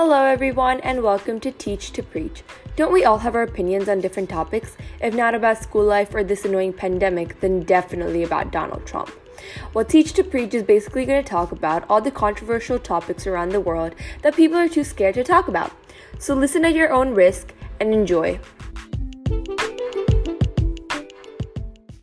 Hello, everyone, and welcome to Teach to Preach. Don't we all have our opinions on different topics? If not about school life or this annoying pandemic, then definitely about Donald Trump. Well, Teach to Preach is basically going to talk about all the controversial topics around the world that people are too scared to talk about. So listen at your own risk and enjoy.